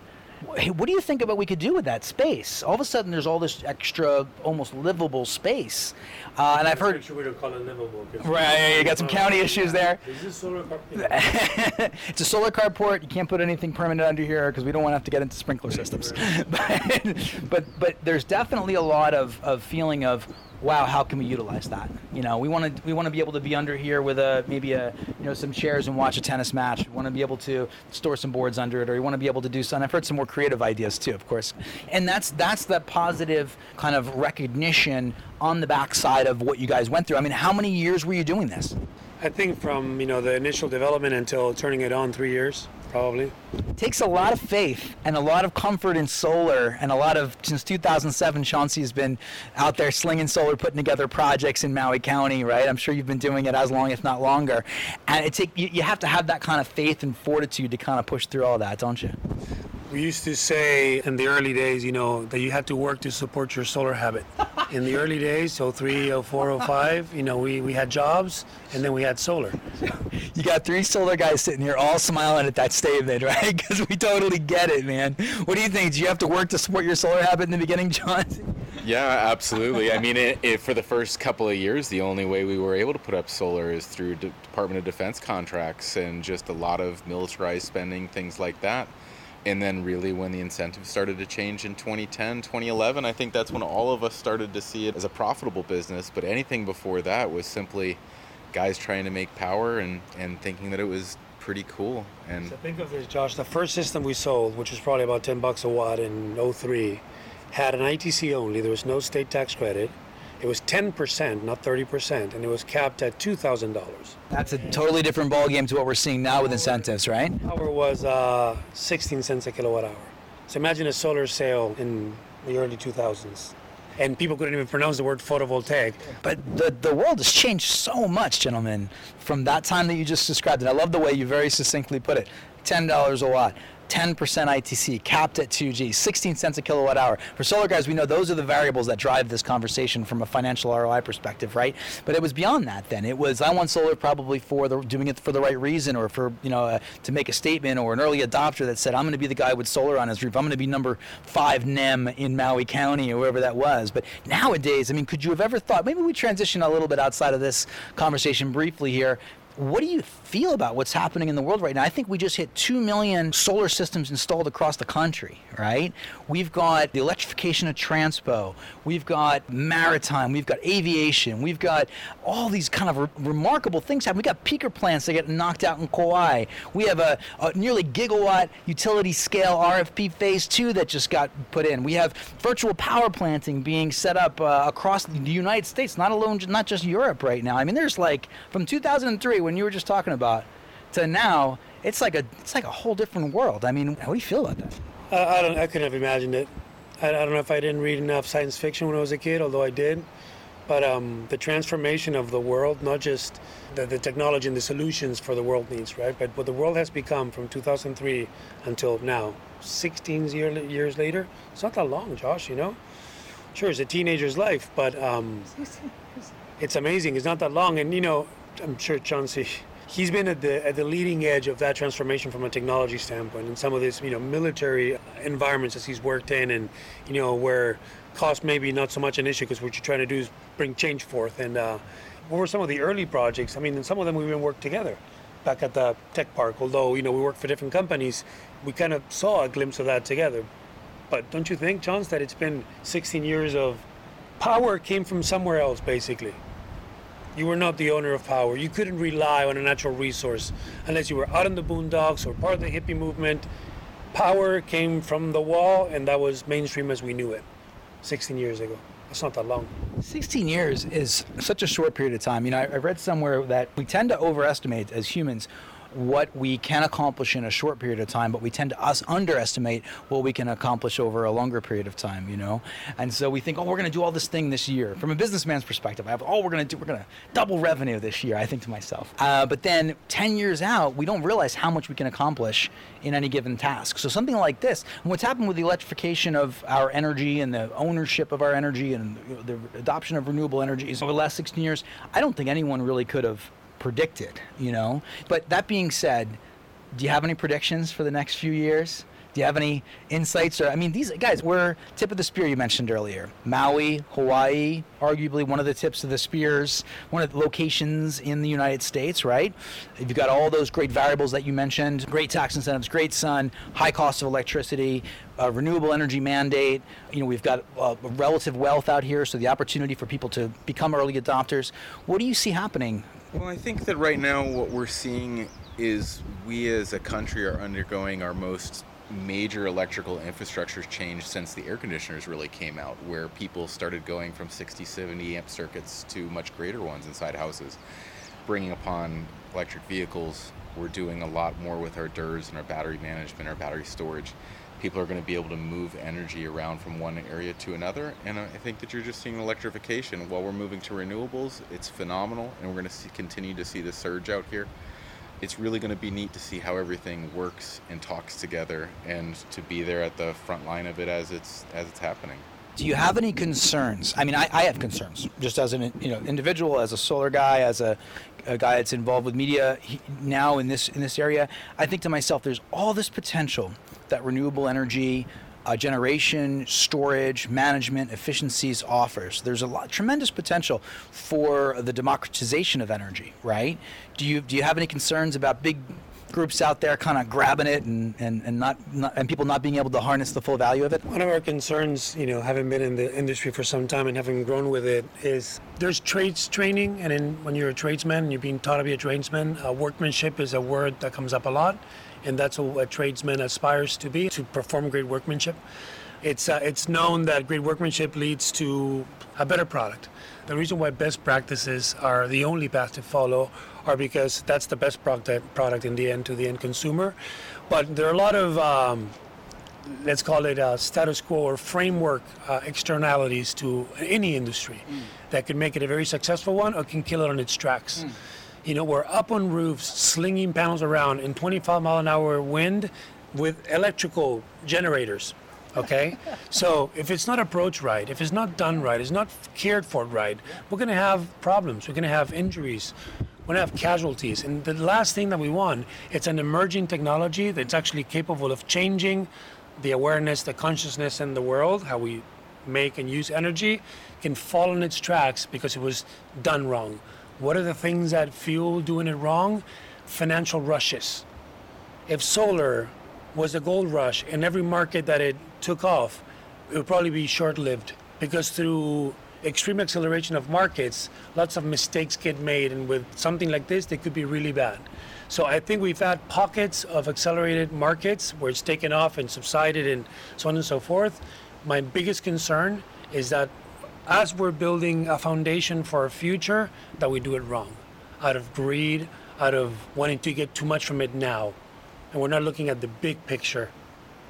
[SPEAKER 1] Hey, what do you think about we could do with that space? All of a sudden, there's all this extra, almost livable space. Uh, and I've heard.
[SPEAKER 5] Sure we don't call it livable.
[SPEAKER 1] Right, you got some county issues there.
[SPEAKER 5] Is this solar
[SPEAKER 1] it's a solar carport. You can't put anything permanent under here because we don't want to have to get into sprinkler systems. but, but but there's definitely a lot of, of feeling of wow, how can we utilize that? You know, we want to we want to be able to be under here with a maybe a you know some chairs and watch a tennis match. We want to be able to store some boards under it, or you want to be able to do some. I've heard some more creative ideas too, of course, and that's that's that positive kind of recognition on the backside of what you guys went through. I mean, how many years were you doing this?
[SPEAKER 5] I think from you know the initial development until turning it on, three years probably.
[SPEAKER 1] It takes a lot of faith and a lot of comfort in solar, and a lot of since 2007, Chauncey has been out there slinging solar, putting together projects in Maui County, right? I'm sure you've been doing it as long, if not longer. And it take you, you have to have that kind of faith and fortitude to kind of push through all that, don't you?
[SPEAKER 5] We used to say in the early days, you know, that you had to work to support your solar habit. In the early days, so 3, 04, 05, you know, we, we had jobs and then we had solar.
[SPEAKER 1] You got three solar guys sitting here all smiling at that statement, right? Because we totally get it, man. What do you think? Do you have to work to support your solar habit in the beginning, John?
[SPEAKER 6] Yeah, absolutely. I mean, it, it, for the first couple of years, the only way we were able to put up solar is through D- Department of Defense contracts and just a lot of militarized spending, things like that. And then, really, when the incentives started to change in 2010, 2011, I think that's when all of us started to see it as a profitable business. But anything before that was simply guys trying to make power and, and thinking that it was pretty cool. And
[SPEAKER 5] So think of this, Josh. The first system we sold, which was probably about 10 bucks a watt in 03, had an ITC only. There was no state tax credit. It was 10%, not 30%, and it was capped at $2,000.
[SPEAKER 1] That's a totally different ballgame to what we're seeing now with incentives, right?
[SPEAKER 5] Power was uh, 16 cents a kilowatt hour. So imagine a solar sale in the early 2000s. And people couldn't even pronounce the word photovoltaic.
[SPEAKER 1] But the, the world has changed so much, gentlemen, from that time that you just described. And I love the way you very succinctly put it $10 a watt. 10% ITC, capped at 2G, 16 cents a kilowatt hour. For solar guys, we know those are the variables that drive this conversation from a financial ROI perspective, right? But it was beyond that then. It was, I want solar probably for the, doing it for the right reason or for, you know, uh, to make a statement or an early adopter that said, I'm going to be the guy with solar on his roof. I'm going to be number five NEM in Maui County or wherever that was. But nowadays, I mean, could you have ever thought, maybe we transition a little bit outside of this conversation briefly here. What do you feel about what's happening in the world right now? I think we just hit 2 million solar systems installed across the country, right? We've got the electrification of transpo, we've got maritime, we've got aviation, we've got all these kind of re- remarkable things happening. We've got peaker plants that get knocked out in Kauai. We have a, a nearly gigawatt utility scale RFP phase two that just got put in. We have virtual power planting being set up uh, across the United States, not alone, not just Europe right now. I mean, there's like from 2003 when you were just talking about to now, it's like a it's like a whole different world. I mean, how do you feel about that?
[SPEAKER 5] I, I don't. I couldn't have imagined it. I, I don't know if I didn't read enough science fiction when I was a kid, although I did. But um, the transformation of the world, not just the, the technology and the solutions for the world needs, right? But what the world has become from 2003 until now, 16 year, years later, it's not that long, Josh. You know, sure, it's a teenager's life, but um, it's amazing. It's not that long, and you know, I'm sure Chauncey, he's been at the at the leading edge of that transformation from a technology standpoint, and some of this, you know, military environments that he's worked in, and you know, where cost maybe not so much an issue because what you're trying to do is bring change forth. And uh, what were some of the early projects? I mean, in some of them we even worked together back at the tech park. Although you know we worked for different companies, we kind of saw a glimpse of that together. But don't you think, Chance, that it's been 16 years of power came from somewhere else, basically? You were not the owner of power. You couldn't rely on a natural resource unless you were out in the boondocks or part of the hippie movement. Power came from the wall, and that was mainstream as we knew it 16 years ago. That's not that long.
[SPEAKER 1] 16 years is such a short period of time. You know, I, I read somewhere that we tend to overestimate as humans what we can accomplish in a short period of time, but we tend to us underestimate what we can accomplish over a longer period of time, you know? And so we think, oh, we're going to do all this thing this year. From a businessman's perspective, I have, oh, we're going to do, we're going to double revenue this year, I think to myself. Uh, but then 10 years out, we don't realize how much we can accomplish in any given task. So something like this, and what's happened with the electrification of our energy and the ownership of our energy and the adoption of renewable energies over the last 16 years, I don't think anyone really could have predicted, you know. But that being said, do you have any predictions for the next few years? Do you have any insights? Or I mean, these guys were tip of the spear you mentioned earlier. Maui, Hawaii, arguably one of the tips of the spears, one of the locations in the United States, right? You've got all those great variables that you mentioned: great tax incentives, great sun, high cost of electricity, uh, renewable energy mandate. You know, we've got uh, relative wealth out here, so the opportunity for people to become early adopters. What do you see happening
[SPEAKER 6] well, I think that right now what we're seeing is we as a country are undergoing our most major electrical infrastructure change since the air conditioners really came out, where people started going from 60, 70 amp circuits to much greater ones inside houses, bringing upon electric vehicles. We're doing a lot more with our DERs and our battery management, our battery storage people are going to be able to move energy around from one area to another. And I think that you're just seeing electrification. While we're moving to renewables, it's phenomenal, and we're going to see, continue to see the surge out here. It's really going to be neat to see how everything works and talks together, and to be there at the front line of it as it's as it's happening.
[SPEAKER 1] Do you have any concerns? I mean, I, I have concerns, just as an you know individual, as a solar guy, as a, a guy that's involved with media he, now in this in this area. I think to myself, there's all this potential that renewable energy uh, generation, storage, management, efficiencies offers. There's a lot, tremendous potential for the democratization of energy, right? Do you do you have any concerns about big groups out there kind of grabbing it and, and, and not, not and people not being able to harness the full value of it?
[SPEAKER 5] One of our concerns, you know, having been in the industry for some time and having grown with it, is there's trades training, and then when you're a tradesman you're being taught to be a tradesman, uh, workmanship is a word that comes up a lot, and that's what a tradesman aspires to be to perform great workmanship. It's uh, it's known that great workmanship leads to a better product. The reason why best practices are the only path to follow are because that's the best product product in the end to the end consumer. But there are a lot of um, let's call it a status quo or framework uh, externalities to any industry mm. that can make it a very successful one or can kill it on its tracks. Mm. You know, we're up on roofs, slinging panels around in 25 mile an hour wind with electrical generators. Okay, so if it's not approached right, if it's not done right, it's not cared for right, we're going to have problems. We're going to have injuries. We're going to have casualties. And the last thing that we want, it's an emerging technology that's actually capable of changing the awareness, the consciousness in the world, how we make and use energy, can fall in its tracks because it was done wrong. What are the things that fuel doing it wrong? Financial rushes. If solar was a gold rush in every market that it took off, it would probably be short lived because through extreme acceleration of markets, lots of mistakes get made, and with something like this, they could be really bad. So I think we've had pockets of accelerated markets where it's taken off and subsided and so on and so forth. My biggest concern is that as we're building a foundation for our future, that we do it wrong, out of greed, out of wanting to get too much from it now, and we're not looking at the big picture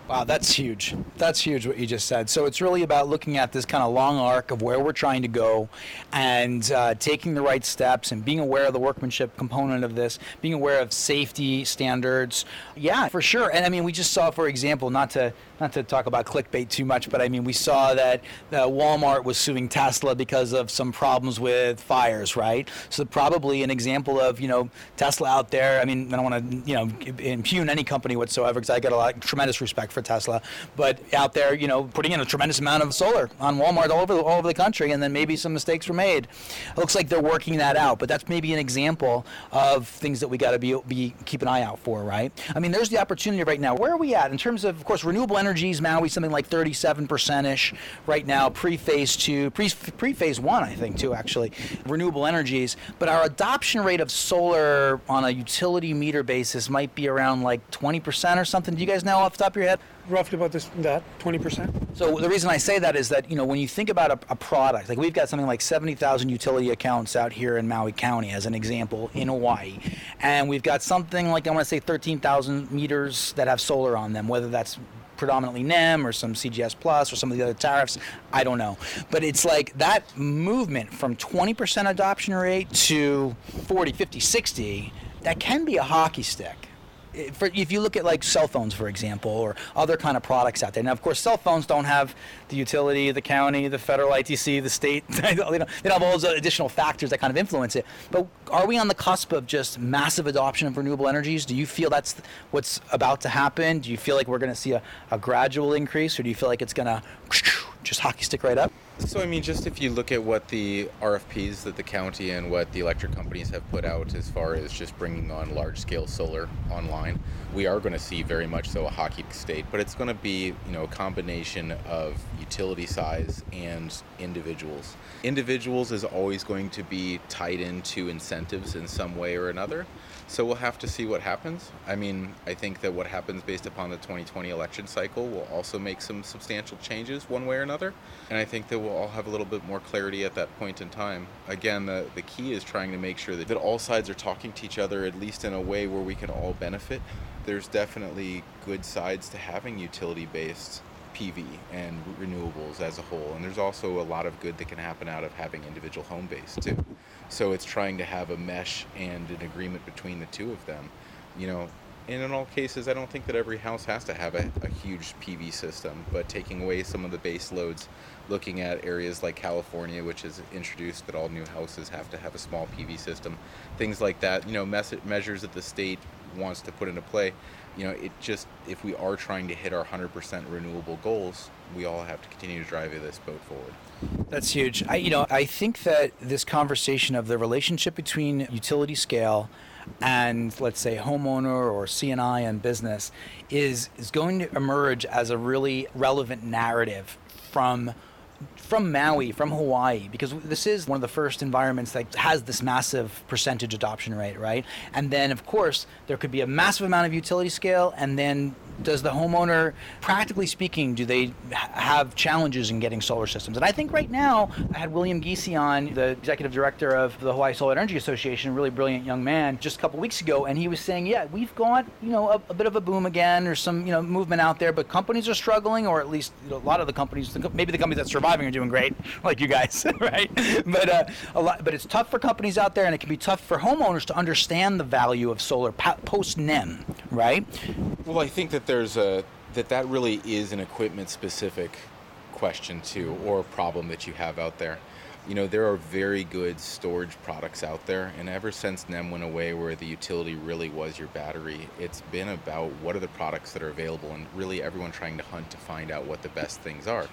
[SPEAKER 1] Wow, that's huge. That's huge what you just said. So it's really about looking at this kind of long arc of where we're trying to go and uh, taking the right steps and being aware of the workmanship component of this, being aware of safety standards. Yeah, for sure. And I mean, we just saw, for example, not to not to talk about clickbait too much, but I mean, we saw that uh, Walmart was suing Tesla because of some problems with fires, right? So probably an example of you know Tesla out there. I mean, I don't want to you know impugn any company whatsoever because I get a lot tremendous respect for Tesla, but out there, you know, putting in a tremendous amount of solar on Walmart all over the, all over the country, and then maybe some mistakes were made. It looks like they're working that out, but that's maybe an example of things that we got to be be keep an eye out for, right? I mean, there's the opportunity right now. Where are we at in terms of, of course, renewable energy? Energies, Maui something like 37% ish right now, pre phase two, pre phase one, I think, too, actually, renewable energies. But our adoption rate of solar on a utility meter basis might be around like 20% or something. Do you guys know off the top of your head?
[SPEAKER 5] Roughly about this, that 20%.
[SPEAKER 1] So the reason I say that is that, you know, when you think about a, a product, like we've got something like 70,000 utility accounts out here in Maui County, as an example, in Hawaii. And we've got something like, I want to say 13,000 meters that have solar on them, whether that's predominantly NEM or some CGS Plus or some of the other tariffs. I don't know. But it's like that movement from 20% adoption rate to 40, 50, 60, that can be a hockey stick if you look at like cell phones, for example, or other kind of products out there. Now, of course, cell phones don't have the utility, the county, the federal ITC, the state. they, don't, have all those additional factors that kind of influence it. But are we on the cusp of just massive adoption of renewable energies? Do you feel that's what's about to happen? Do you feel like we're going to see a, a gradual increase, or do you feel like it's going to just hockey stick right up?
[SPEAKER 6] So, I mean, just if you look at what the RFPs that the county and what the electric companies have put out as far as just bringing on large scale solar online, we are going to see very much so a hockey state, but it's going to be, you know, a combination of utility size and individuals. Individuals is always going to be tied into incentives in some way or another. So we'll have to see what happens. I mean, I think that what happens based upon the 2020 election cycle will also make some substantial changes one way or another. And I think that we'll all have a little bit more clarity at that point in time. Again, the, the key is trying to make sure that, that all sides are talking to each other, at least in a way where we can all benefit. There's definitely good sides to having utility based PV and renewables as a whole. And there's also a lot of good that can happen out of having individual home base too. So it's trying to have a mesh and an agreement between the two of them. You know, and in all cases, I don't think that every house has to have a, a, huge PV system, but taking away some of the base loads, looking at areas like California, which has introduced that all new houses have to have a small PV system, things like that, you know, mes- measures that the state wants to put into play, you know, it just, if we are trying to hit our 100% renewable goals, we all have to continue to drive this boat forward.
[SPEAKER 1] That's huge. I, you know, I think that this conversation of the relationship between utility scale and let's say homeowner or C&I and business is is going to emerge as a really relevant narrative from from Maui, from Hawaii, because this is one of the first environments that has this massive percentage adoption rate, right? And then, of course, there could be a massive amount of utility scale, and then does the homeowner, practically speaking, do they have challenges in getting solar systems? And I think right now, I had William Giese on, the executive director of the Hawaii Solar Energy Association, a really brilliant young man, just a couple weeks ago, and he was saying, yeah, we've got you know a, a bit of a boom again, or some you know movement out there, but companies are struggling, or at least you know, a lot of the companies, maybe the companies that are surviving are doing great, like you guys, right? But uh, a lot, but it's tough for companies out there, and it can be tough for homeowners to understand the value of solar post NEM, right?
[SPEAKER 6] Well, I think that there's a that that really is an equipment specific question too or problem that you have out there. You know there are very good storage products out there and ever since nem went away where the utility really was your battery it's been about what are the products that are available and really everyone trying to hunt to find out what the best things are.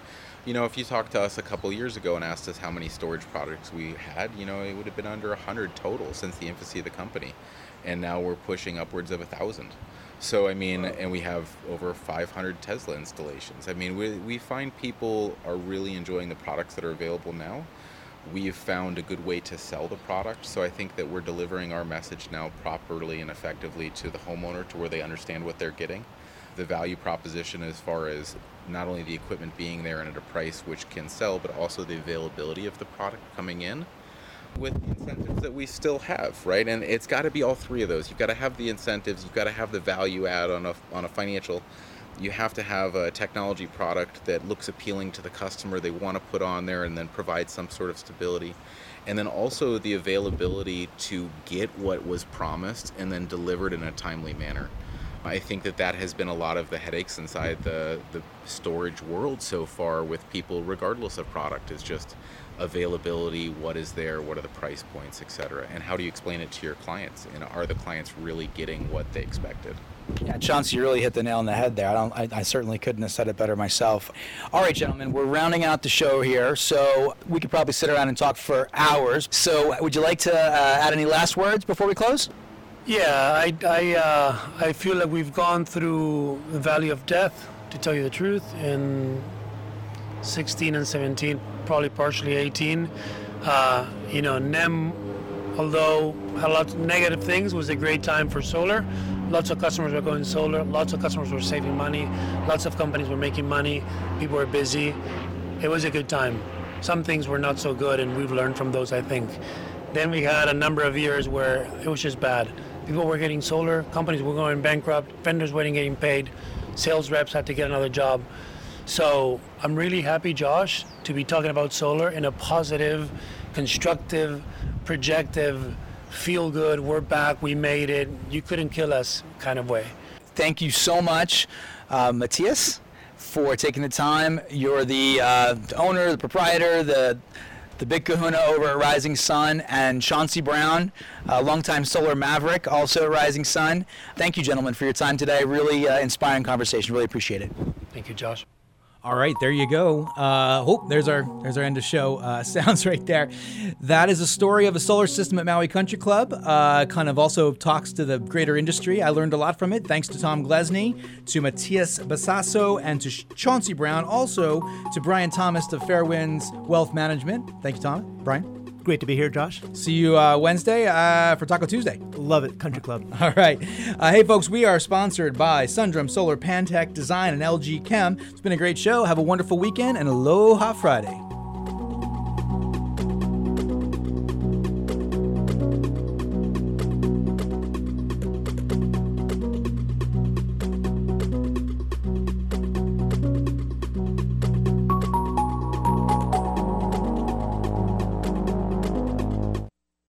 [SPEAKER 6] You know if you talked to us a couple years ago and asked us how many storage products we had you know it would have been under 100 total since the infancy of the company. And now we're pushing upwards of a thousand so I mean, and we have over 500 Tesla installations. I mean, we, we find people are really enjoying the products that are available now. We've found a good way to sell the product, so I think that we're delivering our message now properly and effectively to the homeowner to where they understand what they're getting. The value proposition as far as not only the equipment being there and at a price which can sell, but also the availability of the product coming in with the incentives that we still have, right? And it's got to be all three of those. You've got to have the incentives, you've got to have the value add on a on a financial. You have to have a technology product that looks appealing to the customer. They want to put on there and then provide some sort of stability. And then also the availability to get what was promised and then delivered in a timely manner. I think that that has been a lot of the headaches inside the, the storage world so far with people, regardless of product, is just availability, what is there, what are the price points, etc. And how do you explain it to your clients? And are the clients really getting what they expected?
[SPEAKER 1] Yeah, Chauncey, you really hit the nail on the head there. I, don't, I, I, certainly couldn't have said it better myself. All right, gentlemen, we're rounding out the show here, so we could probably sit around and talk for hours. So, would you like to uh, add any last words before we close?
[SPEAKER 5] Yeah, I, I, uh, I feel like we've gone through the valley of death, to tell you the truth, in 16 and 17 probably partially 18. Uh, you know, NEM, although had lot of negative things, was a great time for solar. Lots of customers were going solar. Lots of customers were saving money. Lots of companies were making money. People were busy. It was a good time. Some things were not so good, and we've learned from those, I think. Then we had a number of years where it was just bad. People were getting solar, companies were going bankrupt, vendors weren't getting paid, sales reps had to get another job. So I'm really happy, Josh, to be talking about solar in a positive, constructive, projective, feel good, we're back, we made it, you couldn't kill us kind of way.
[SPEAKER 1] Thank you so much, uh, Matias, for taking the time. You're the, uh, owner, the proprietor, the the big kahuna over at Rising Sun, and Chauncey Brown, a longtime solar maverick, also at Rising Sun. Thank you, gentlemen, for your time today. Really uh, inspiring conversation. Really appreciate it.
[SPEAKER 5] Thank you, Josh.
[SPEAKER 1] All right, there you go. Uh, oh, there's our there's our end of show uh, sounds right there. That is a story of a solar system at Maui Country Club. Uh, kind of also talks to the greater industry. I learned a lot from it. Thanks to Tom Glesne, to Matias Besasso, and to Chauncey Brown. Also to Brian Thomas of Fairwinds Wealth Management. Thank you, Tom. Brian.
[SPEAKER 2] Great to be here, Josh.
[SPEAKER 1] See you uh, Wednesday uh, for Taco Tuesday.
[SPEAKER 2] Love it, Country Club.
[SPEAKER 1] All right. Uh, hey, folks, we are sponsored by Sundrum Solar, Pantech Design, and LG Chem. It's been a great show. Have a wonderful weekend and Aloha Friday.